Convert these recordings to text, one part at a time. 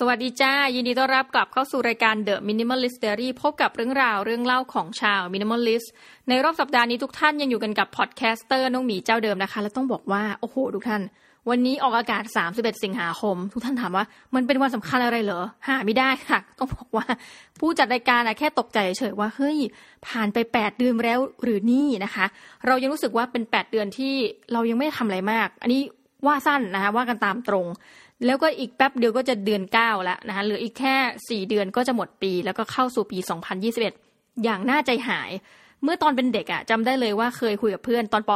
สวัสดีจ้า ยินดีต้อนรับกลับเข้าสู่รายการ The Minimalist Diary พบกับเรื่องราวเรื่องเล่าของชาว Minimalist ในรอบสัปดาห์นี้ทุกท่านยังอยู่กันกับ podcaster น้องหมีเจ้าเดิมนะคะ และต้องบอกว่า โอ้โห ทุกท่าน วันนี้ออกอากาศ 31 สิงหาคม ทุกท่านถามว่า มันเป็นวันสำคัญอะไรเหรอ หาไม่ได้ค่ะ ต้องบอกว่า ผู้จัดรายการแค่ตกใจเฉยว่าเฮ้ย ผ่านไป 8 เดือนแล้วหรือนี่นะคะ เรายังรู้สึกว่าเป็น 8 เดือนที่เรายังไม่ทำอะไรมาก อันนี้ว่าสั้นนะคะว่ากันตามตรง แล้วก็อีกแป๊บเดียวก็จะเดือนเก้าแล้วนะคะเหลืออีกแค่สี่เดือนก็จะหมดปี แล้วก็เข้าสู่ปี 2021 อย่างน่าใจหาย เมื่อตอนเป็นเด็กอะ่ะจำได้เลยว่าเคยคุยกับเพื่อนตอนป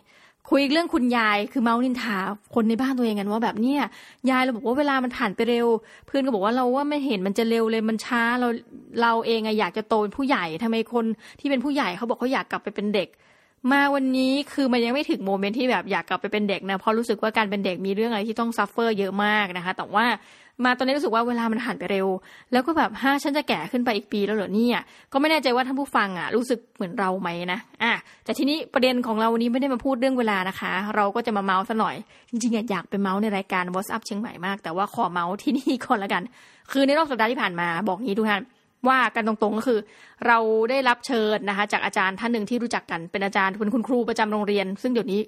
.4 คุยเรื่องคุณยายคือเมานินทาคนในบ้านตัวเองกันว่าแบบเนี้ยยายเราบอกว่าเวลามันผ่านไปเร็ว เพื่อนก็บอกว่าเราว่าไม่เห็นมันจะเร็วเลยมันช้าเราเราเองอะอยากจะโตเป็นผู้ใหญ่ทำไมคนที่เป็นผู้ใหญ่เขาบอกเขาอยากกลับไปเป็นเด็ก มาวันนี้คือมันยังไม่ถึง moment ที่แบบอยากกลับไปเป็นเด็กนะเพราะรู้สึกว่าการเป็นเด็กมีเรื่องอะไรที่ต้อง suffer เยอะมากนะคะ แต่ว่ามาตอนนี้รู้สึกว่าเวลามันผ่านไปเร็ว แล้วก็แบบห๊ะฉันจะแก่ขึ้นไปอีกปีแล้วเหรอเนี่ยก็ไม่แน่ใจว่าท่านผู้ฟังอะรู้สึกเหมือนเราไหมนะอะแต่ทีนี้ประเด็นของเราวันนี้ไม่ได้มาพูดเรื่องเวลานะคะ เราก็จะมาเมาท์ซะหน่อย จริงๆอยากไปเมาท์ในรายการ What's Up เชียงใหม่มาก แต่ว่าขอเมาท์ที่นี่ก่อนละกัน คือในรอบสัปดาห์ที่ผ่านมาบอกงี้ทุกท่าน ว่ากันตรงๆก็คือ เราได้รับเชิญนะคะ จากอาจารย์ท่านหนึ่งที่รู้จักกันเป็นอาจารย์เป็นคุณครูประจำโรงเรียน ซึ่งเดี๋ยวนี้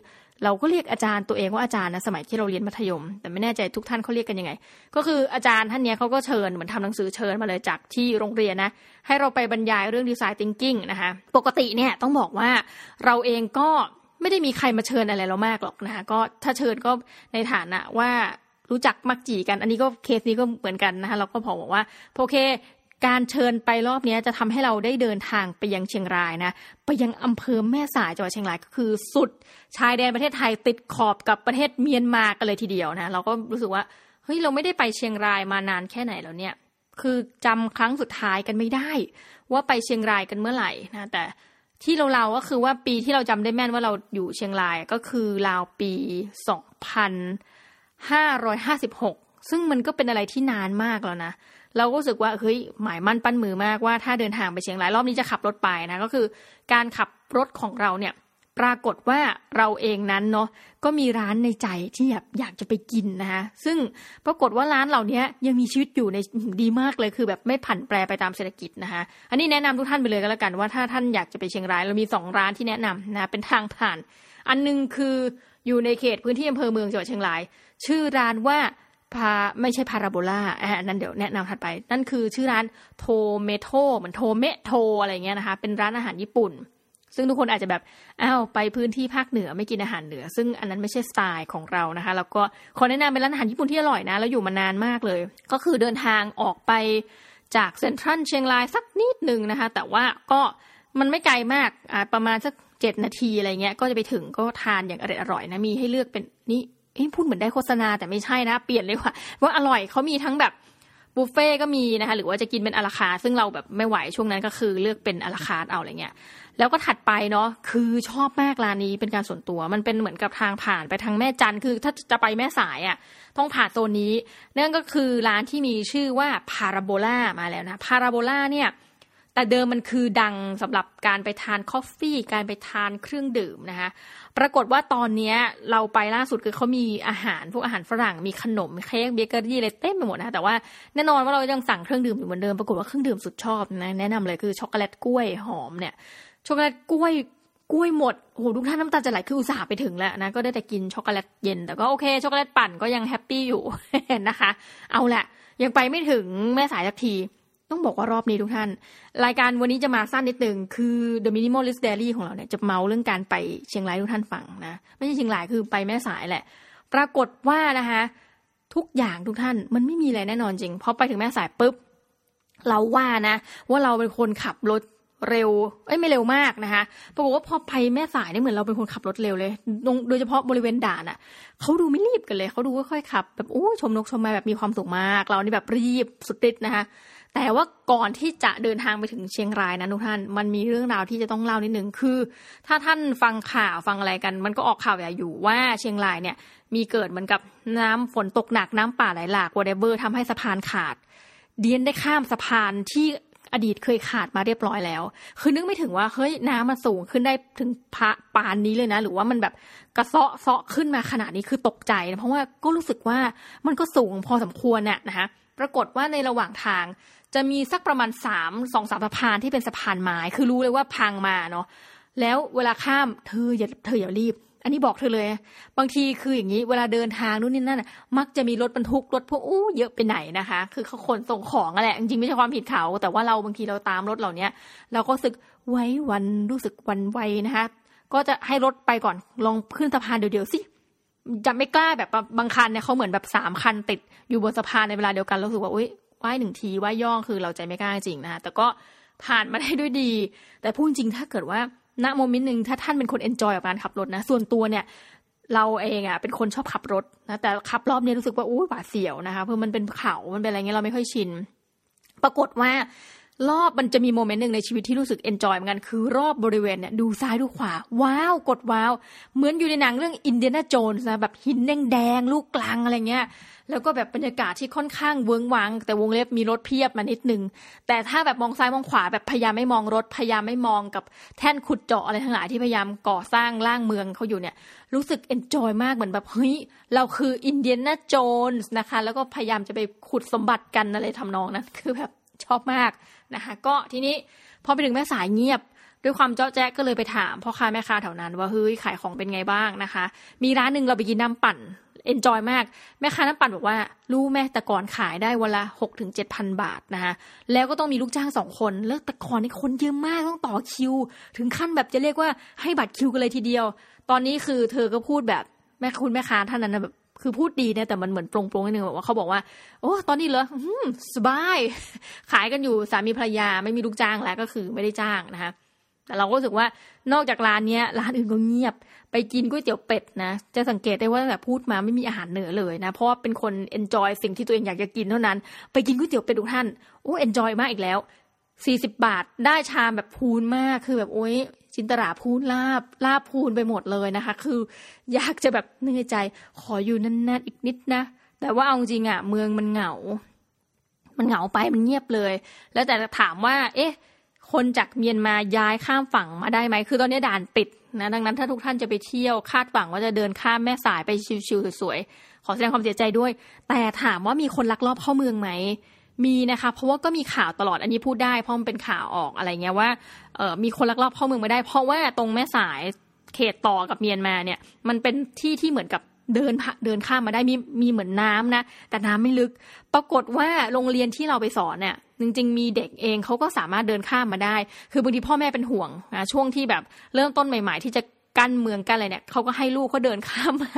เราก็เรียกอาจารย์ตัวเองว่าอาจารย์นะสมัยที่เราเรียนมัธยม แต่ไม่แน่ใจทุกท่านเขาเรียกกันยังไง ก็คืออาจารย์ท่านนี้เขาก็เชิญเหมือนทำหนังสือเชิญมาเลยจากที่โรงเรียนนะให้เราไปบรรยายเรื่องดีไซน์ทิงกิ้งนะคะปกติเนี่ยต้องบอกว่าเราเองก็ไม่ได้มีใครมาเชิญอะไรเรามากหรอกนะคะก็ถ้าเชิญก็ในฐานะว่ารู้จักมักจีกัน อันนี้ก็เคสนี้ก็เหมือนกันนะคะเราก็พอบอกว่าโอเค การเชิญไปรอบนี้จะทำให้เราได้เดินทางไปยังเชียงรายนะ ไปยังอำเภอแม่สายจังหวัดเชียงรายก็คือสุดชายแดนประเทศไทยติดขอบกับประเทศเมียนมากันเลยทีเดียวนะ เราก็รู้สึกว่าเฮ้ยเราไม่ได้ไปเชียงรายมานานแค่ไหนแล้วเนี่ย คือจำครั้งสุดท้ายกันไม่ได้ ว่าไปเชียงรายกันเมื่อไหร่นะแต่ที่เราเราก็คือว่าปีที่เราจำได้แม่นว่าเราอยู่เชียงรายก็คือราวปีสองพันห้าร้อยห้าสิบหกซึ่งมันก็เป็นอะไรที่นานมากแล้วนะ เราก็รู้สึกว่าเฮ้ยหมายมั่นปั้นมือมากว่าถ้าเดินทางไปเชียงรายรอบนี้จะขับรถไปนะก็คือ การขับรถของเราเนี่ยปรากฏว่าเราเองนั้นเนาะก็มีร้านในใจที่แบบอยากจะไปกินนะคะซึ่งปรากฏว่าร้านเหล่านี้ยังมีชีวิตอยู่ในดีมากเลยคือแบบไม่ผันแปรไปตามเศรษฐกิจนะคะอันนี้แนะนำทุกท่านไปเลยก็แล้วกันว่าถ้าท่านอยากจะไปเชียงรายเรามีสองร้านที่แนะนำนะเป็นทางผ่าน อันนึงคืออยู่ในเขตพื้นที่อำเภอเมืองจังหวัดเชียงราย ชื่อร้านว่า พาไม่ใช่พาราโบลาอ่านั่นเดี๋ยวแนะนำถัดไป นั่นคือชื่อร้านโทเมโทเหมือน tomato อะไรเงี้ยนะคะ เป็นร้านอาหารญี่ปุ่น ซึ่งทุกคนอาจจะแบบอ้าวไปพื้นที่ภาคเหนือไม่กินอาหารเหนือ ซึ่งอันนั้นไม่ใช่สไตล์ของเรานะคะ แล้วก็ขอแนะนำเป็นร้านอาหารญี่ปุ่นที่อร่อยนะ แล้วอยู่มานานมากเลย ก็คือเดินทางออกไปจากเซ็นทรัลเชียงรายสักนิดหนึ่งนะคะ แต่ว่าก็มันไม่ไกลมากอ่าประมาณสักเจ็ดนาทีอะไรเงี้ย ก็จะไปถึงก็ทานอย่างอร่อยนะ มีให้เลือกเป็นนี่ พูดเหมือนได้โฆษณาแต่ไม่ใช่นะ เปลี่ยนเลยว่าว่าอร่อยเขามีทั้งแบบบุฟเฟ่ก็มีนะคะ หรือว่าจะกินเป็นอลาคาซึ่งเราแบบไม่ไหวช่วงนั้นก็คือเลือกเป็นอลาคาเอาอะไรเงี้ย แล้วก็ถัดไปเนาะคือชอบมากร้านนี้เป็นการส่วนตัว มันเป็นเหมือนกับทางผ่านไปทางแม่จันคือถ้าจะไปแม่สายอะ่ะต้องผ่านโซนนี้นั่นก็คือร้านที่มีชื่อว่าพาราโบลามาแล้วนะพาราโบลาเนี่ย แต่เดิมมันคือดังสำหรับการไปทาน coffee การไปทานเครื่องดื่มนะคะปรากฏว่าตอนนี้เราไปล่าสุดคือเขามีอาหารพวกอาหารฝรั่งมีขนมเค้กเบเกอรี่อะไรเต็มไปหมดนะแต่ว่าแน่นอนว่าเรายังสั่งเครื่องดื่มอยู่เหมือนเดิมปรากฏว่าเครื่องดื่มสุดชอบนะแนะนำเลยคือช็อกโกแลตกล้วยหอมเนี่ยช็อกโกแลตกล้วยกล้วยหมดโอ้โหทุกท่านน้ำตาจะไหลคืออุตส่าห์ไปถึงแล้วนะก็ได้แต่กินช็อกโกแลตเย็นแต่ก็โอเคช็อกโกแลตปั่นก็ยัง happy อยู่นะคะ เอาแหละยังไปไม่ถึงแม่สายสักที ต้องบอกว่ารอบนี้ทุกท่าน รายการวันนี้จะมาสั้นนิดนึงคือ The Minimalist Diary ของเราเนี่ยจะเมาเรื่องการไปเชียงรายทุกท่านฟังนะ ไม่ใช่เชียงรายคือไปแม่สายแหละ ปรากฏว่านะคะทุกอย่างทุกท่านมันไม่มีอะไรแน่นอนจริงพอไปถึงแม่สายปุ๊บเราว่านะ ว่าเราเป็นคนขับรถเร็ว เอ้ยไม่เร็วมากนะคะปรากฏว่าพอไปแม่สายเนี่ยเหมือนเราเป็นคนขับรถเร็วเลย โดยเฉพาะบริเวณด่านอะเขาดูไม่รีบกันเลยเขาดูค่อยๆขับ แบบโอ้ชมนกชมไม้แบบมีความสุขมาก เรานี่แบบรีบสุดฤทธิ์นะคะ แต่ว่าก่อนที่จะเดินทางไปถึงเชียงรายนะทุกท่าน มันมีเรื่องราวที่จะต้องเล่านิดหนึ่งคือ ถ้าท่านฟังข่าวฟังอะไรกัน มันก็ออกข่าวอยู่ว่าเชียงรายเนี่ย มีเกิดเหมือนกับน้ำฝนตกหนักน้ำป่าไหลหลากวอเดเบอร์ทำให้สะพานขาด เดียนได้ข้ามสะพานที่อดีตเคยขาดมาเรียบร้อยแล้ว คือนึกไม่ถึงว่า เฮ้ย น้ำมันสูงขึ้นได้ถึงพระปานนี้เลยนะ หรือว่ามันแบบกระเซาะเซาะขึ้นมาขนาดนี้คือตกใจนะ เพราะว่าก็รู้สึกว่ามันก็สูงพอสมควรน่ะนะคะ ปรากฏว่าในระหว่างทาง จะมีสักประมาณสามสองสามสะพานที่เป็นสะพานไม้คือรู้เลยว่าพังมาเนาะแล้วเวลาข้ามเธออย่าเธออย่ารีบ อันนี้บอกเธอเลย บางทีคืออย่างนี้เวลาเดินทางนู่นนี่นั่นมักจะมีรถบรรทุกรถพวกอู้เยอะไปไหนนะคะ คือเขาขนส่งของอะแหละจริงๆไม่ใช่ความผิดเขาแต่ว่าเราบางทีเราตามรถเหล่านี้เราก็รู้สึกไหวหวั่นรู้สึกหวั่นไหวนะคะ ก็จะให้รถไปก่อนลองขึ้นสะพานเดี๋ยวๆสิจะไม่กล้าแบบบางคันเนี่ยเขาเหมือนแบบสามคันติดอยู่บนสะพานในเวลาเดียวกันรู้สึกว่าอุ้ย ไหว้หนึ่งทีไหว้ย่อคือเราใจไม่กล้าจริงนะคะแต่ก็ผ่านมาได้ด้วยดี แต่พูดจริงถ้าเกิดว่าณ moment หนึ่งถ้าท่านเป็นคน enjoy กับการขับรถนะ ส่วนตัวเนี่ย เราเองอะเป็นคนชอบขับรถนะแต่ขับรอบนี้รู้สึกว่าอู้หวาดเสียวนะคะเพราะมันเป็นเขา มันเป็นอะไรเงี้ยเราไม่ค่อยชิน ปรากฏว่า รอบมันจะมี moment หนึ่งในชีวิตที่รู้สึก enjoy เหมือนกันคือรอบบริเวณเนี่ยดูซ้ายดูขวา wow กด wow เหมือนอยู่ในหนังเรื่อง Indiana Jones นะแบบหินแดงแดงลูกรังอะไรเงี้ยแล้วก็แบบบรรยากาศที่ค่อนข้างเวิ้งว้างแต่วงเล็บมีรถเพียบมานิดนึง แต่ถ้าแบบมองซ้ายมองขวาแบบพยายามไม่มองรถพยายามไม่มองกับแท่นขุดเจาะอะไรทั้งหลายที่พยายามก่อสร้างร่างเมืองเขาอยู่เนี่ย รู้สึก enjoy มากเหมือนแบบเฮ้ยเราคืออินเดียนาโจนส์นะคะ แล้วก็พยายามจะไปขุดสมบัติกันอะไรทำนองนั้นคือแบบชอบมาก นะคะก็ทีนี้พอไปถึงแม่สายเงียบ ด้วยความเจ้าแจ๊กก็เลยไปถามพ่อค้าแม่ค้าแถวนั้น ว่าเฮ้ยขายของเป็นไงบ้างนะคะ มีร้านหนึ่งเราไปกินน้ำปั่นเอนจอยมาก แม่ค้าน้ำปั่นบอกว่า รู้แม่แต่ก่อนขายได้วันละหกถึงเจ็ดพันบาทนะคะแล้วก็ต้องมีลูกจ้างสองคนแล้วแต่ก่อนนี่คนเยอะมากต้องต่อคิว ถึงขั้นแบบจะเรียกว่าให้บัตรคิวกันเลยทีเดียว ตอนนี้คือเธอก็พูดแบบแม่คุณแม่ค้าท่านนั้นแบบ คือพูดดีเนี่ยแต่มันเหมือนโปร่งๆนิดนึงแบอกว่าเขาบอกว่า โอ้ตอนนี้เหรอสบาย ขายกันอยู่สามีภรรยาไม่มีลูกจ้างแล้วก็คือไม่ได้จ้างนะคะแต่เราก็รู้สึกว่านอกจากร้านเนี้ยร้านอื่นก็เงียบ ไปกินก๋วยเตี๋ยวเป็ดนะ จะสังเกตได้ว่าแบบพูดมาไม่มีอาหารเหนือเลยนะ เพราะว่าเป็นคนเอนจอยสิ่งที่ตัวเองอยากจะกินเท่านั้น ไปกินก๋วยเตี๋ยวเป็ดทุกท่าน โอ้เอนจอยมากอีกแล้วสี่สิบบาทได้ชามแบบพูนมากคือแบบโอ้ย จินตราพูนลาบลาบพูนไปหมดเลยนะคะ คืออยากจะแบบเนึกในใจขออยู่นานๆอีกนิดนะ แต่ว่าเอาจริงอะ่ะเมืองมันเหงา มันเหงาไปมันเงียบเลย แล้วแต่ถามว่า เอ๊ะ คนจากเมียนมาย้ายข้ามฝั่งมาได้ไหมคือตอนนี้ด่านปิดนะดังนั้นถ้าทุกท่านจะไปเที่ยวคาดหวังว่าจะเดินข้ามแม่สายไปชิวๆสวยๆขอแสดงความเสียใจด้วย แต่ถามว่ามีคนลักลอบเข้าเมืองไหม มีนะคะเพราะว่าก็มีข่าวตลอดอันนี้พูดได้เพราะมันเป็นข่าวออกอะไรเงี้ยว่าเออมีคนลักลอบเข้าเมืองมาได้ เพราะว่าตรงแม่สายเขตต่อกับเมียนมาเนี่ย มันเป็นที่ที่เหมือนกับเดินเดินข้ามมาได้มีมีเหมือนน้ำนะแต่น้ำไม่ลึก ปรากฏว่าโรงเรียนที่เราไปสอนเนี่ยจริงๆมีเด็กเองเขาก็สามารถเดินข้ามมาได้ คือบางทีพ่อแม่เป็นห่วงนะช่วงที่แบบเริ่มต้นใหม่ ๆ ที่จะ กั้นเมืองกันอะไรเนี่ยเขาก็ให้ลูกเขาเดินข้ามมา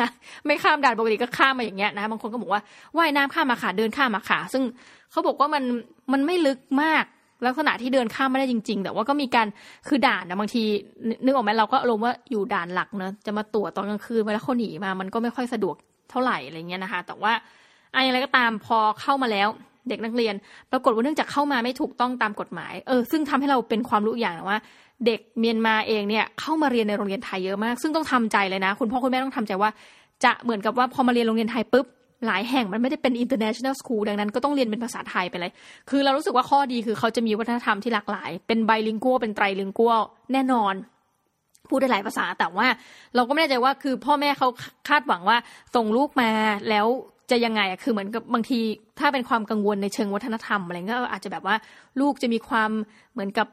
ไม่ข้ามด่านปกติก็ข้ามมาอย่างเงี้ยนะบางคนก็บอกว่าว่ายน้ำข้ามมาค่ะเดินข้ามมาค่ะซึ่งเขาบอกว่ามันมันไม่ลึกมากลักษณะที่เดินข้ามไม่ได้จริง ๆ แต่ว่าก็มีการคือด่านนะบางทีนึกออกไหมเราก็อารมณ์ว่าอยู่ด่านหลักเนอะจะมาตรวจตอนกลางคืนเวลาเขาหนีมามันก็ไม่ค่อยสะดวกเท่าไหร่อะไรเงี้ยนะคะ แต่ว่าอะไรก็ตามพอเข้ามาแล้วเด็กนักเรียน ปรากฏว่าเนื่องจากเข้ามาไม่ถูกต้องตามกฎหมาย เออ ซึ่งทำให้เราเป็นความรู้อย่างว่า เด็กเมียนมาเองเนี่ยเข้ามาเรียนในโรงเรียนไทยเยอะมาก ซึ่งต้องทำใจเลยนะ คุณพ่อคุณแม่ต้องทำใจว่า จะเหมือนกับว่าพอมาเรียนโรงเรียนไทยปุ๊บหลายแห่งมันไม่ได้เป็น international school ดังนั้นก็ต้องเรียนเป็นภาษาไทยไปเลย คือเรารู้สึกว่าข้อดีคือเขาจะมีวัฒนธรรมที่หลากหลาย เป็นไบลิงกัวเป็นไตรลิงกัวแน่นอน พูดได้หลายภาษาแต่ว่า เราก็ไม่แน่ใจว่าคือพ่อแม่เขาคาดหวังว่าส่งลูกมาแล้วจะยังไงอะคือเหมือนกับบางทีถ้าเป็นความกังวลในเชิงวัฒนธรรมอะไรก็อาจจะแบบว่าลูกจะมีความเหมือนกับ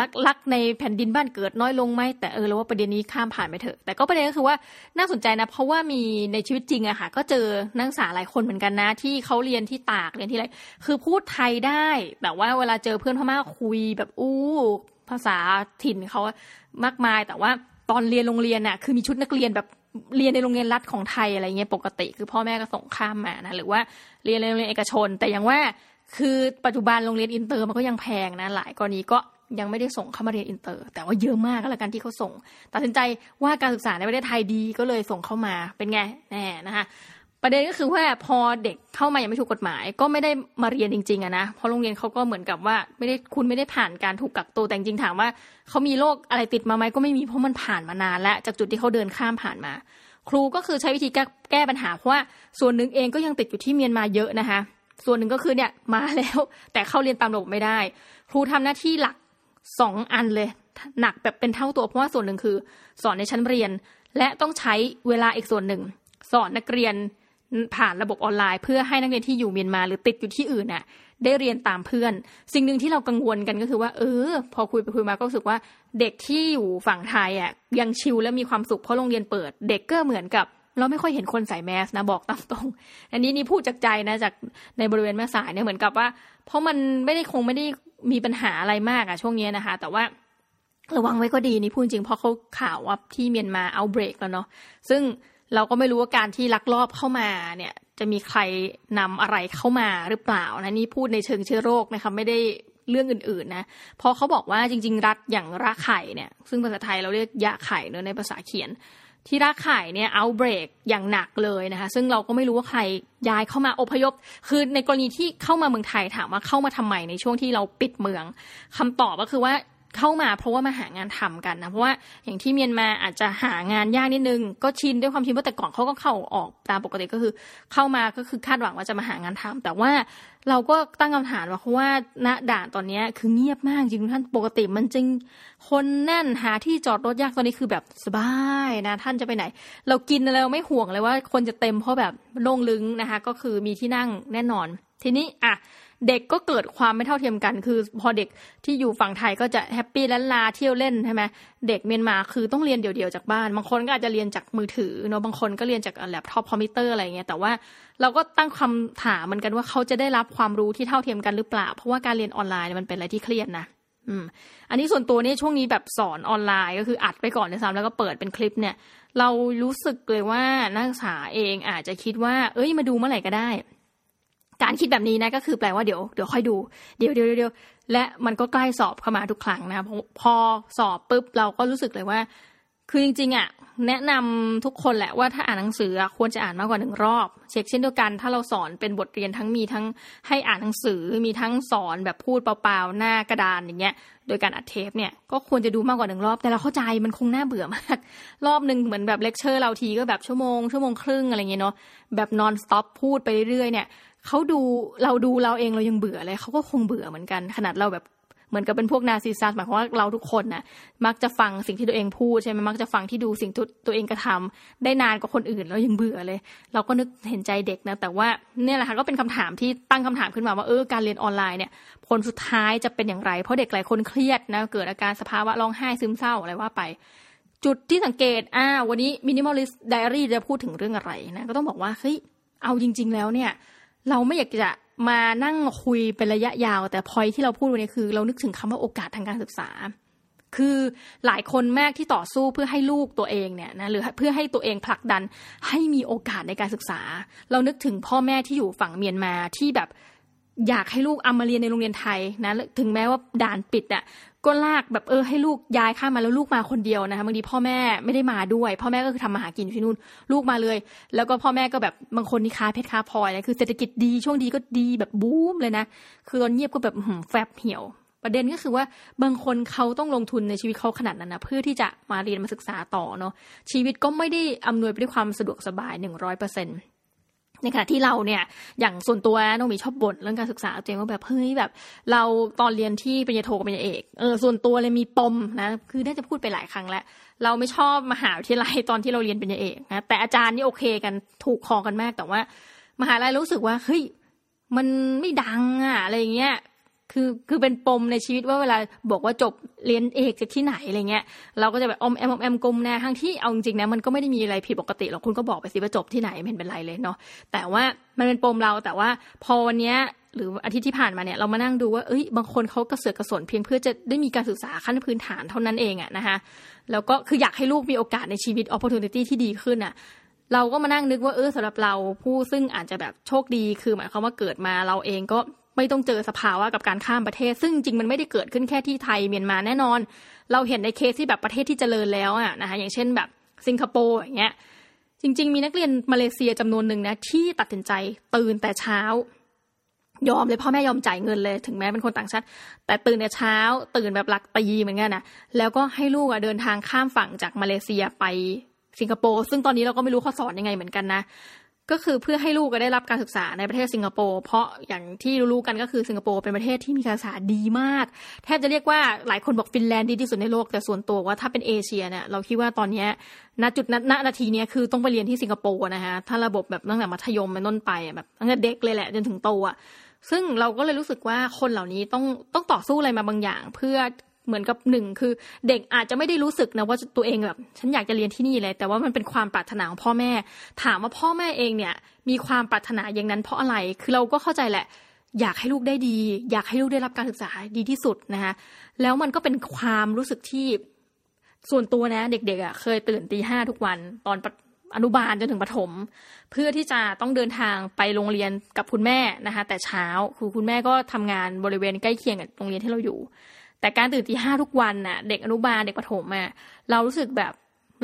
รักรักในแผ่นดินบ้านเกิดน้อยลงไหมแต่เออเราว่าประเด็นนี้ข้ามผ่านไปเถอะแต่ก็ประเด็นก็คือว่าน่าสนใจนะ เพราะว่ามีในชีวิตจริงอะค่ะ ก็เจอนักศึกษาหลายคนเหมือนกันนะ ที่เขาเรียนที่ตากเรียนที่อะไรคือพูดไทยได้แต่ว่าเวลาเจอเพื่อนพม่าคุยแบบอู้ภาษาถิ่นเขามากมาย แต่ว่าตอนเรียนโรงเรียนน่ะคือมีชุดนักเรียนแบบเรียนในโรงเรียนรัฐของไทยอะไรเงี้ยปกติ คือพ่อแม่ก็ส่งข้ามมานะหรือว่าเรียนในโรงเรียนเอกชน แต่ยังว่าคือปัจจุบันโรงเรียนอินเตอร์มันก็ยังแพงนะหลายกรณีก็ ยังไม่ได้ส่งเข้ามาเรียนอินเตอร์ แต่ว่าเยอะมากก็แล้วกันที่เขาส่ง ตัดสินใจว่าการศึกษาในประเทศไทยดีก็เลยส่งเข้ามาเป็นไงแน่นะคะประเด็นก็คือว่าพอเด็กเข้ามายังไม่ถูกกฎหมาย ก็ไม่ได้มาเรียนจริงๆอะนะเพราะโรงเรียนเขาก็เหมือนกับว่าไม่ได้คุณไม่ได้ผ่านการถูกกักตัวแต่จริงถามว่าเขามีโรคอะไรติดมาไหมก็ไม่มีเพราะมันผ่านมานานแล้วจากจุดที่เขาเดินข้ามผ่านมา ครูก็คือใช้วิธีแก้ปัญหาเพราะว่าส่วนหนึ่งเองก็ยังติดอยู่ที่เมียนมาเยอะนะคะ ส่วนหนึ่งก็คือเนี่ยมาแล้วแต่เข้าเรียนตามระบบไม่ได้ ครูทำหน้าที่หลัก สองอันเลย หนักแบบเป็นเท่าตัวเพราะว่าส่วนหนึ่งคือ สอนในชั้นเรียน และต้องใช้เวลาอีกส่วนหนึ่ง สอนนักเรียนผ่านระบบออนไลน์ เพื่อให้นักเรียนที่อยู่เมียนมาหรือติดอยู่ที่อื่นน่ะ ได้เรียนตามเพื่อน สิ่งหนึ่งที่เรากังวลกันก็คือว่า เออ พอคุยไปคุยมาก็รู้สึกว่า เด็กที่อยู่ฝั่งไทยอะยังชิลและมีความสุขเพราะโรงเรียนเปิด เด็กก็เหมือนกับเราไม่ค่อยเห็นคนใส่แมสนะบอกตามตรง อันนี้นี่พูดจากใจนะจากในบริเวณแม่สายเนี่ยเหมือนกับว่า เพราะมันไม่ได้คงไม่ได้ มีปัญหาอะไรมากอะช่วงนี้นะคะ แต่ว่าระวังไว้ก็ดีนี่พูดจริงเพราะเขาข่าวว่าที่เมียนมาเอาเบรกแล้วเนาะซึ่งเราก็ไม่รู้ว่าการที่ลักลอบเข้ามาเนี่ยจะมีใครนำอะไรเข้ามาหรือเปล่านะนี่พูดในเชิงเชื้อโรคนะคะไม่ได้เรื่องอื่นๆนะเพราะเขาบอกว่าจริง ๆ รัฐอย่างรากไข่เนี่ย ซึ่งภาษาไทยเราเรียกยะไข่เนอะในภาษาเขียน ที่รักไข่เนี่ยเอาเบรกอย่างหนักเลยนะคะซึ่งเราก็ไม่รู้ว่าใครย้ายเข้ามาอพยพ คือในกรณีที่เข้ามาเมืองไทยถามว่าเข้ามาทำไมในช่วงที่เราปิดเมืองคำตอบก็คือว่า เข้ามาเพราะว่ามาหางานทำกันนะเพราะว่าอย่างที่เมียนมาอาจจะหางานยากนิดนึง ก็ชินด้วยความชินว่าะแต่ก่อนเขาก็เข้าออกตามปกติก็คือ เข้ามาก็คือคาดหวังว่าจะมาหางานทำแต่ว่าเราก็ตั้งคำถามว่าเพราะว่าณด่านตอนนี้คือเงียบมากจริงท่านปกติมันจริงคนแน่นหาที่จอดรถยากตอนนี้คือแบบสบายนะท่านจะไปไหน เรากินอะไรเราไม่ห่วงเลยว่าคนจะเต็มเพราะแบบโล่งลึงนะคะ ก็คือมีที่นั่งแน่นอน ทีนี้อะ เด็กก็เกิดความไม่เท่าเทียมกัน คือพอเด็กที่อยู่ฝั่งไทยก็จะ happy ลั้นลาเที่ยวเล่นใช่ไหมเด็กเมียนมาคือต้องเรียนเดี่ยวๆจากบ้าน บางคนก็อาจจะเรียนจากมือถือเนาะบางคนก็เรียนจากแล็ปท็อปคอมพิวเตอร์อะไรเงี้ยแต่ว่าเราก็ตั้งคำถามเหมือนกันว่าเขาจะได้รับความรู้ที่เท่าเทียมกันหรือเปล่า เพราะว่าการเรียนออนไลน์มันเป็นอะไรที่เครียดนะอืมอันนี้ส่วนตัวนี่ช่วงนี้แบบสอนออนไลน์ก็คืออัดไปก่อนเลยซ้ำแล้วก็เปิดเป็นคลิปเนี่ย เรารู้สึกเลยว่านักศึกษาเองอาจจะคิดว่า เอ้ยมาดูเมื่อไหร่ก็ได้ การคิดแบบนี้นะก็คือแปลว่าเดี๋ยวเดี๋ยวค่อยดูเดี๋ยวเดี๋ยวเดี๋ยวและมันก็ใกล้สอบเข้ามาทุกครั้งนะพอสอบปุ๊บเราก็รู้สึกเลยว่า คือจริงๆอะแนะนำทุกคนแหละว่าถ้าอ่านหนังสือควรจะอ่านมากกว่าหนึ่งรอบ เช็คเช่นเดียวกัน ถ้าเราสอนเป็นบทเรียนทั้งมีทั้งให้อ่านหนังสือมีทั้งสอนแบบพูดเปล่าๆหน้ากระดานอย่างเงี้ย โดยการอัดเทปเนี่ยก็ควรจะดูมากกว่าหนึ่งรอบ แต่เราเข้าใจมันคงน่าเบื่อมาก รอบหนึ่งเหมือนแบบเลคเชอร์เราทีก็แบบชั่วโมงชั่วโมงครึ่งอะไรเงี้ยเนาะแบบ non-stop พูดไปเรื่อยๆเนี่ย เขาดูเราดูเราเองเรายังเบื่อเลยเขาก็คงเบื่อเหมือนกัน ขนาดเราแบบเหมือนกับเป็นพวก narcissus หมายความว่าเราทุกคนน่ะ มักจะฟังสิ่งที่ตัวเองพูดใช่ไหมมักจะฟังที่ดูสิ่งที่ตัวเองกระทำได้นานกว่าคนอื่นแล้วยังเบื่อเลย เราก็นึกเห็นใจเด็กนะ แต่ว่าเนี่ยแหละค่ะก็เป็นคำถามที่ตั้งคำถามขึ้นมาว่าเออการเรียนออนไลน์เนี่ย ผลสุดท้ายจะเป็นอย่างไร เพราะเด็กหลายคนเครียดนะเกิดอาการสภาวะร้องไห้ซึมเศร้าอะไรว่าไป จุดที่สังเกตอ่าวันนี้ minimalist diary จะพูดถึงเรื่องอะไรนะก็ต้องบอกว่าเฮ้ยเอาจริง ๆ แล้วเนี่ย เราไม่อยากจะมานั่งคุยเป็นระยะยาว แต่พอยที่เราพูดวันนี้คือ เรานึกถึงคำว่าโอกาสทางการศึกษา คือหลายคนแม่ที่ต่อสู้เพื่อให้ลูกตัวเองเนี่ยนะหรือเพื่อให้ตัวเองผลักดันให้มีโอกาสในการศึกษา เรานึกถึงพ่อแม่ที่อยู่ฝั่งเมียนมาที่แบบอยากให้ลูกเอามาเรียนในโรงเรียนไทยนะถึงแม้ว่าด่านปิดอะ ก็ลากแบบเออให้ลูกย้ายข้ามมาแล้วลูกมาคนเดียวนะคะบางทีพ่อแม่ไม่ได้มาด้วย พ่อแม่ก็คือทำมาหากินที่นู่น ลูกมาเลย แล้วก็พ่อแม่ก็แบบบางคนนี่ค้าเพชรค้าพลอยนะคือเศรษฐกิจดีช่วงดีก็ดีแบบบูมเลยนะคือตอนเงียบก็แบบแฟบเหี่ยว ประเด็นก็คือว่าบางคนเขาต้องลงทุนในชีวิตเขาขนาดนั้นนะเพื่อที่จะมาเรียนมาศึกษาต่อเนาะชีวิตก็ไม่ได้อำนวยไปด้วยความสะดวกสบายหนึ่งร้อยเปอร์เซ็นต์ ในขณะที่เราเนี่ยอย่างส่วนตัวน้องมีชอบบ่นเรื่องการศึกษาตัวเองว่าแบบเฮ้ยแบบ เราตอนเรียนที่ปริญญาโทกับปริญญาเอกเออส่วนตัวเลยมีปมนะคือได้จะพูดไปหลายครั้งแล้ว เราไม่ชอบมหาวิทยาลัยตอนที่เราเรียนปริญญาเอกนะแต่อาจารย์นี่โอเคกันถูกคอกันมากแต่ว่า มหาลัยรู้สึกว่าเฮ้ยมันไม่ดังอะอะไรเงี้ย คือคือเป็นปมในชีวิตว่าเวลาบอกว่าจบเรียนเอกจากที่ไหนอะไรเงี้ยเราก็จะแบบอมแอมอมแอมกลมแน่ทั้งที่เอาจริงๆนะมันก็ไม่ได้มีอะไรผิดปกติหรอกคุณก็บอกไปสิว่าจบที่ไหนไม่เห็นเป็นไรเลยเนาะแต่ว่ามันเป็นปมเราแต่ว่าพอวันนี้หรืออาทิตย์ที่ผ่านมาเนี่ยเรามานั่งดูว่าเอ้ยบางคนเขากระเสือกกระสนเพียงเพื่อจะได้มีการศึกษาขั้นพื้นฐานเท่านั้นเองอะนะคะแล้วก็คืออยากให้ลูกมีโอกาสในชีวิต opportunity ที่ดีขึ้นอะเราก็มานั่งนึกว่าเออสำหรับเราผู้ซึ่งอาจจะแบบโชคดีคือหมายความว่าเกิดมาเราเองก็ ไม่ต้องเจอสภาวะกับการข้ามประเทศ ซึ่งจริงมันไม่ได้เกิดขึ้นแค่ที่ไทยเมียนมาแน่นอน เราเห็นในเคสที่แบบประเทศที่เจริญแล้วอะนะคะอย่างเช่นแบบสิงคโปร์อย่างเงี้ยจริง ๆ มีนักเรียนมาเลเซียจำนวนหนึ่งนะที่ตัดสินใจตื่นแต่เช้ายอมเลยพ่อแม่ยอมจ่ายเงินเลยถึงแม้เป็นคนต่างชาติ แต่ตื่นแต่เช้า ตื่นแบบหลักตีเหมือนกันนะแล้วก็ให้ลูกอะเดินทางข้ามฝั่งจากมาเลเซียไปสิงคโปร์ซึ่งตอนนี้เราก็ไม่รู้เขาสอนยังไงเหมือนกันนะ ก็คือเพื่อให้ลูกก็ได้รับการศึกษาในประเทศสิงคโปร์เพราะอย่างที่รู้ๆกันก็คือสิงคโปร์เป็นประเทศที่มีการศึกษาดีมาก แทบจะเรียกว่าหลายคนบอกฟินแลนด์ดีที่สุดในโลกแต่ส่วนตัวว่าถ้าเป็นเอเชียเนี่ยเราคิดว่าตอนนี้ณจุดณนาทีนี้คือต้องไปเรียนที่สิงคโปร์นะคะถ้าระบบแบบตั้งแต่มัธยมเป็นต้นไปแบบตั้งแต่เด็กเลยแหละจนถึงโตอะซึ่งเราก็เลยรู้สึกว่าคนเหล่านี้ต้องต้องต่อสู้อะไรมาบางอย่าง เพื่อ เหมือนกับหนึ่งคือเด็กอาจจะไม่ได้รู้สึกนะว่าตัวเองแบบฉันอยากจะเรียนที่นี่เลย แต่ว่ามันเป็นความปรารถนาของพ่อแม่ ถามว่าพ่อแม่เองเนี่ย มีความปรารถนาอย่างนั้นเพราะอะไร คือเราก็เข้าใจแหละ อยากให้ลูกได้ดี อยากให้ลูกได้รับการศึกษาดีที่สุดนะคะแล้วมันก็เป็นความรู้สึกที่ส่วนตัวนะ เด็กๆอะเคยตื่นตีห้าทุกวันตอนอนุบาลจนถึงประถม เพื่อที่จะต้องเดินทางไปโรงเรียนกับคุณแม่นะคะแต่เช้าคือคุณแม่ก็ทำงานบริเวณใกล้เคียงกับโรงเรียนที่เราอยู่ แต่การตื่นตีห้าทุกวันน่ะ เด็กอนุบาลเด็กประถมอะเรารู้สึกแบบ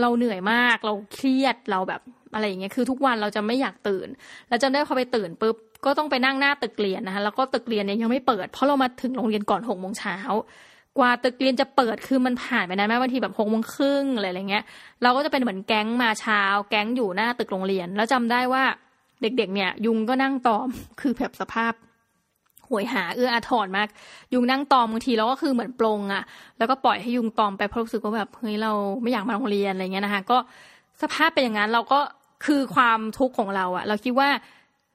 เราเหนื่อยมาก เราเครียดเราแบบอะไรอย่างเงี้ยคือทุกวันเราจะไม่อยากตื่น แล้วจำได้พอไปตื่นปุ๊บก็ต้องไปนั่งหน้าตึกเรียนนะคะแล้วก็ตึกเรียนเนี่ยยังไม่เปิด เพราะเรามาถึงโรงเรียนก่อนหกโมงเช้ากว่าตึกเรียนจะเปิดคือมันผ่านไปนานมากบางทีแบบหกโมงครึ่งอะไรอย่างเงี้ย เราก็จะเป็นเหมือนแก๊งมาเช้า แก๊งอยู่หน้าตึกโรงเรียน แล้วจำได้ว่าเด็กๆ เนี่ย ยุงก็นั่งตอมคือแบบสภาพ วยหาเอื้ออาทรมาก ยุงนั่งตอมบางทีเราก็คือเหมือนปลงอะ่ะ แล้วก็ปล่อยให้ยุงตอมไปเพราะรู้สึกว่าแบบเฮ้ยเราไม่อยากมาโรงเรียนอะไรเงี้ยนะคะก็สภาพเป็นอย่างนั้นเราก็คือความทุกข์ของเราอะ่ะ เราคิดว่า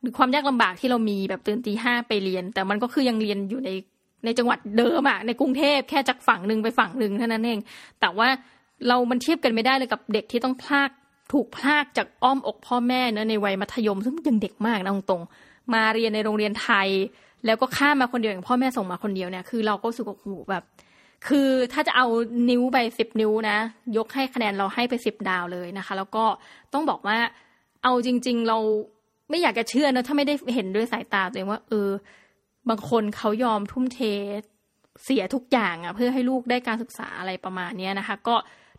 หรือความยากลำบากที่เรามีแบบตื่นตีห้าไปเรียน แต่มันก็คือยังเรียนอยู่ในในจังหวัดเดิมอะในกรุงเทพแค่จากฝั่งหนึ่งไปฝั่งหนึ่งเท่านั้นเอง แต่ว่าเรามันเทียบกันไม่ได้เลยกับเด็กที่ต้องพลากถูกพลากจากอ้อมอกพ่อแม่เนะในวัยมัธยม ซึ่งยังเด็กมากนะตรงๆมาเรียนในโรงเรียนไทย แล้วก็ข้ามมาคนเดียวอย่างพ่อแม่ส่งมาคนเดียวเนี่ยคือเราก็รู้สึกว่าโหแบบ คือถ้าจะเอานิ้วไปสิบนิ้วนะ ยกให้คะแนนเราให้ไปสิบดาวเลยนะคะ แล้วก็ต้องบอกว่าเอาจริง ๆ เราไม่อยากจะเชื่อนะถ้าไม่ได้เห็นด้วยสายตาตัวเองว่า เออ บางคนเขายอมทุ่มเทเสียทุกอย่างอะเพื่อให้ลูกได้การศึกษาอะไรประมาณนี้นะคะ ก็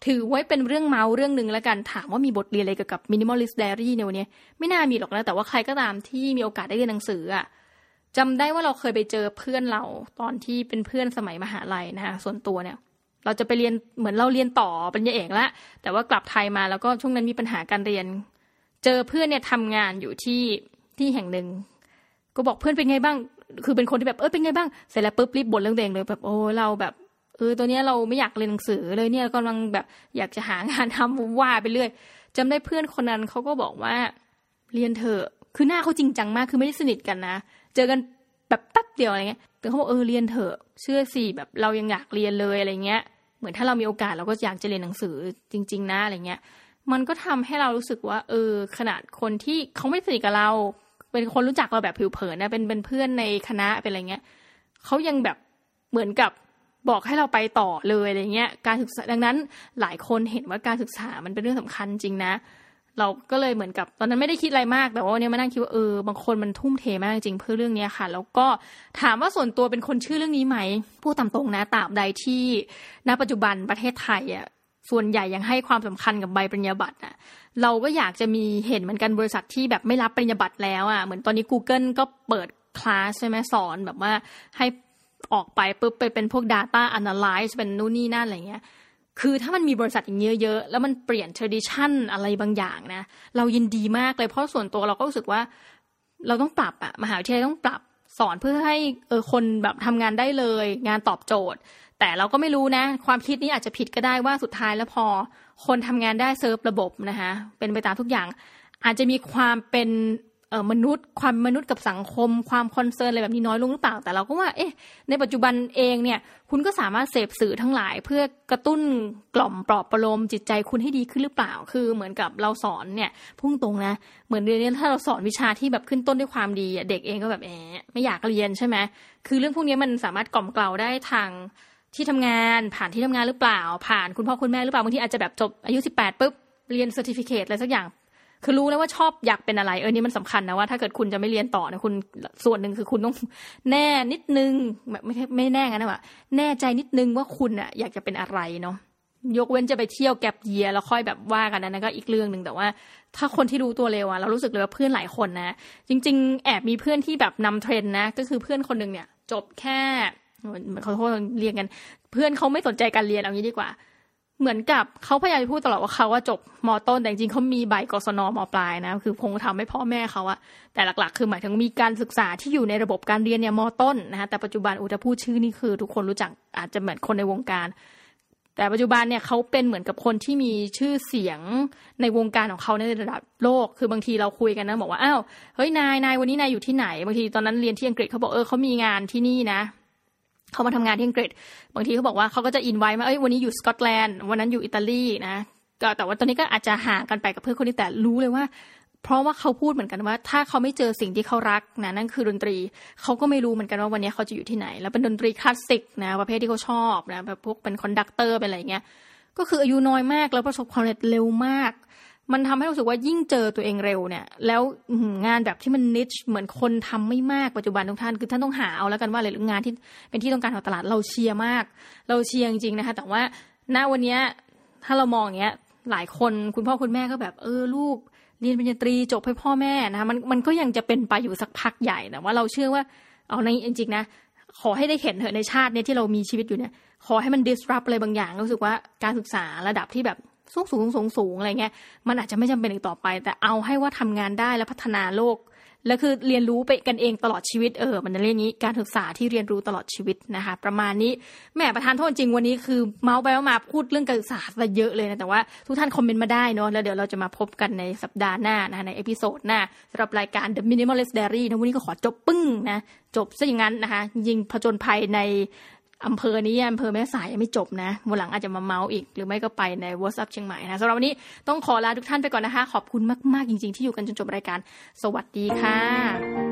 ถือไว้เป็นเรื่องเมาเรื่องหนึ่งแล้วกันถามว่ามีบทเรียนอะไรเกี่ยวกับ minimalist diary ในวันนี้ไม่น่ามีหรอกนะแต่ว่าใครก็ตามที่มีโอกาสได้เรียนหนังสืออะ จำได้ว่าเราเคยไปเจอเพื่อนเราตอนที่เป็นเพื่อนสมัยมหาลัยนะคะส่วนตัวเนี่ย เราจะไปเรียนเหมือนเราเรียนต่อปริญญาเอกแล้วแต่ว่ากลับไทยมาแล้วก็ช่วงนั้นมีปัญหาการเรียน เจอเพื่อนเนี่ยทำงานอยู่ที่ที่แห่งหนึ่งก็บอกเพื่อนเป็นไงบ้าง คือเป็นคนที่แบบเออเป็นไงบ้างเสร็จแล้วปุ๊บรีบบ่นเรื่องเองเลยแบบโอ้เราแบบเออตัวเนี้ยเราไม่อยากเรียนหนังสือเลยเนี่ยกำลังแบบอยากจะหางานทำว่าไปเรื่อยจำได้เพื่อนคนนั้นเขาก็บอกว่าเรียนเถอะคือหน้าเขาจริงจังมากคือไม่ได้สนิทกันนะ เจอกันแบบแป๊บเดียวอะไรเงี้ยแต่เขาบอกเออเรียนเถอะเชื่อสิแบบเรายังอยากเรียนเลยอะไรเงี้ย เหมือนถ้าเรามีโอกาสเราก็อยากจะเรียนหนังสือจริง ๆ นะอะไรเงี้ย มันก็ทำให้เรารู้สึกว่า เออ ขนาดคนที่เขาไม่สนิทกับเรา เป็นคนรู้จักเราแบบผิวเผินนะเป็นเป็นเพื่อนในคณะเป็นอะไรเงี้ยเขายังแบบเหมือนกับบอกให้เราไปต่อเลยอะไรเงี้ย การศึกษาดังนั้นหลายคนเห็นว่าการศึกษามันเป็นเรื่องสำคัญจริงนะ เราก็เลยเหมือนกับตอนนั้นไม่ได้คิดอะไรมากแต่ว่าวันนี้มานั่งคิดว่าเออบางคนมันทุ่มเทมากจริงเพื่อเรื่องนี้ค่ะ แล้วก็ถามว่าส่วนตัวเป็นคนชื่อเรื่องนี้ไหมพูดตามตรงนะตาบใดที่ณปัจจุบันประเทศไทยอะส่วนใหญ่ยังให้ความสำคัญกับใบปริญญาบัตรอะเราก็อยากจะมีเห็นเหมือนกันบริษัทที่แบบไม่รับปริญญาบัตรแล้วอะเหมือนตอนนี้ Google ก็เปิดคลาสใช่ไหมสอนแบบว่าให้ออกไปปุ๊บไปเป็นพวก Data Analyze เป็นนู่นนี่นั่นอะไรเงี้ย คือถ้ามันมีบริษัทอย่างเยอะๆ แล้วมันเปลี่ยน tradition อะไรบางอย่างนะ เรายินดีมากเลยเพราะส่วนตัวเราก็รู้สึกว่า เราต้องปรับอะมหาวิทยาลัยต้องปรับสอนเพื่อให้เออคนแบบทำงานได้เลย งานตอบโจทย์ แต่เราก็ไม่รู้นะ ความคิดนี้อาจจะผิดก็ได้ว่าสุดท้ายแล้วพอ คนทำงานได้เซิร์ฟระบบนะคะเป็นไปตามทุกอย่าง อาจจะมีความเป็น เออมนุษย์ความมนุษย์กับสังคม ความ concern อะไรแบบนี้น้อยลงหรือเปล่า แต่เราก็ว่าเอ๊ะในปัจจุบันเองเนี่ย คุณก็สามารถเสพสื่อทั้งหลาย เพื่อกระตุ้นกล่อมปลอบประโลมจิตใจคุณให้ดีขึ้นหรือเปล่า คือเหมือนกับเราสอนเนี่ยพุ่งตรงนะ เหมือนเรียนถ้าเราสอนวิชาที่แบบขึ้นต้นด้วยความดีเด็กเองก็แบบแอบไม่อยากเรียนใช่ไหมคือเรื่องพวกนี้มันสามารถกล่อมเกลาได้ทางที่ทำงานผ่านที่ทำงานหรือเปล่า ผ่านคุณพ่อคุณแม่หรือเปล่าบางทีอาจจะแบบจบอายุสิบแปดปุ๊บเรียน certificate อะไรสักอย่าง คือรู้แล้วว่าชอบอยากเป็นอะไรเออนี่มันสำคัญนะว่าถ้าเกิดคุณจะไม่เรียนต่อนะคุณส่วนหนึ่งคือคุณต้องแน่นิดนึงไม่ใช่ไม่แน่กันนะว่าแน่ใจนิดนึงว่าคุณอะอยากจะเป็นอะไรเนาะยกเว้นจะไปเที่ยวแกลบเยียแล้วค่อยแบบว่ากันนะนั่นก็อีกเรื่องหนึ่งแต่ว่า ถ้าคนที่รู้ตัวเร็วอะเรารู้สึกเลยว่าเพื่อนหลายคนนะ จริง ๆ แอบมีเพื่อนที่แบบนำเทรนนะ ก็คือเพื่อนคนหนึ่งเนี่ย จบแค่เขาโทษเรียนกัน เพื่อนเขาไม่สนใจการเรียนเอางี้ดีกว่า เหมือนกับเขาพยายามพูดตลอดว่าเขาว่าจบมต้นแต่จริงเขามีใบกศนมปลายนะ คือคงทำให้พ่อแม่เขาอะแต่หลัก ๆ คือหมายถึงมีการศึกษาที่อยู่ในระบบการเรียนเนี่ยมต้นนะคะแต่ปัจจุบันอุตพูดชื่อนี่คือ ทุกคนรู้จักอาจจะเหมือนคนในวงการ แต่ปัจจุบันเนี่ยเขาเป็นเหมือนกับคนที่มีชื่อเสียงในวงการของเขาในระดับโลก คือบางทีเราคุยกันนะบอกว่าอ้าวเฮ้ยนายนายวันนี้นายอยู่ที่ไหนบางทีตอนนั้นเรียนที่อังกฤษเขาบอกเออเขามีงานที่นี่นะ เขามาทำงานที่อังกฤษ บางทีเขาบอกว่าเขาก็จะอินไว้มาเอ้ยวันนี้อยู่สกอตแลนด์วันนั้นอยู่อิตาลีนะก็แต่ว่าตอนนี้ก็อาจจะห่างกันไปกับเพื่อนคนนี้แต่รู้เลยว่า เพราะว่าเขาพูดเหมือนกันว่า ถ้าเขาไม่เจอสิ่งที่เขารักนะนั่นคือดนตรีเขาก็ไม่รู้เหมือนกันว่าวันนี้เขาจะอยู่ที่ไหน แล้วเป็นดนตรีคลาสสิกนะประเภทที่เขาชอบนะแบบพวกเป็น conductor เป็นอะไรเงี้ยก็คืออายุน้อยมากแล้วประสบความสำเร็จเร็วมาก มันทำให้รู้สึกว่ายิ่งเจอตัวเองเร็วเนี่ย แล้วงานแบบที่มันนิชเหมือนคนทำไม่มากปัจจุบันทุกท่านคือท่านต้องหาเอาแล้วกันว่าอะไรหรืองานที่เป็นที่ต้องการของตลาดเราเชียร์มาก เราเชียร์จริงๆนะคะ แต่ว่าณวันนี้ถ้าเรามองอย่างเงี้ยหลายคนคุณพ่อคุณแม่ก็แบบเออลูกเรียนปริญญาตรีจบให้พ่อแม่นะคะมันมันก็ยังจะเป็นไปอยู่สักพักใหญ่แต่ว่าเราเชื่อว่าเอาในจริงๆนะขอให้ได้เห็นเถอะในชาติเนี้ที่เรามีชีวิตอยู่เนี่ยขอให้มัน disrupt อะไรบางอย่างรู้สึกว่าการศึกษาระดับที่แบบ สูงสูงสูงสูงอะไรเงี้ยมันอาจจะไม่จำเป็นอีกต่อไป แต่เอาให้ว่าทำงานได้และพัฒนาโลก แล้วคือเรียนรู้ไปกันเองตลอดชีวิตเออมันจะเรียกนี้การศึกษาที่เรียนรู้ตลอดชีวิตนะคะ ประมาณนี้แหมประทานโทษจริงวันนี้คือเม้าท์ไปมาพูดเรื่องการศึกษาซะเยอะเลยนะแต่ว่าทุกท่าน comment มาได้เนาะแล้วเดี๋ยวเราจะมาพบกันในสัปดาห์หน้านะคะใน episode หน้าสำหรับรายการ The Minimalist Diary นะวันนี้ก็ขอจบปึ้งนะจบซะอย่างนั้นนะคะยิงผจญภัยใน อำเภอนี้อำเภอแม่สายยังไม่จบนะวันหลังอาจจะมาเมาส์อีก หรือไม่ก็ไปใน WhatsApp เชียงใหม่นะสำหรับวันนี้ต้องขอลาทุกท่านไปก่อนนะคะ ขอบคุณมาก ๆ จริง ๆ ที่อยู่กันจนจบรายการ สวัสดีค่ะ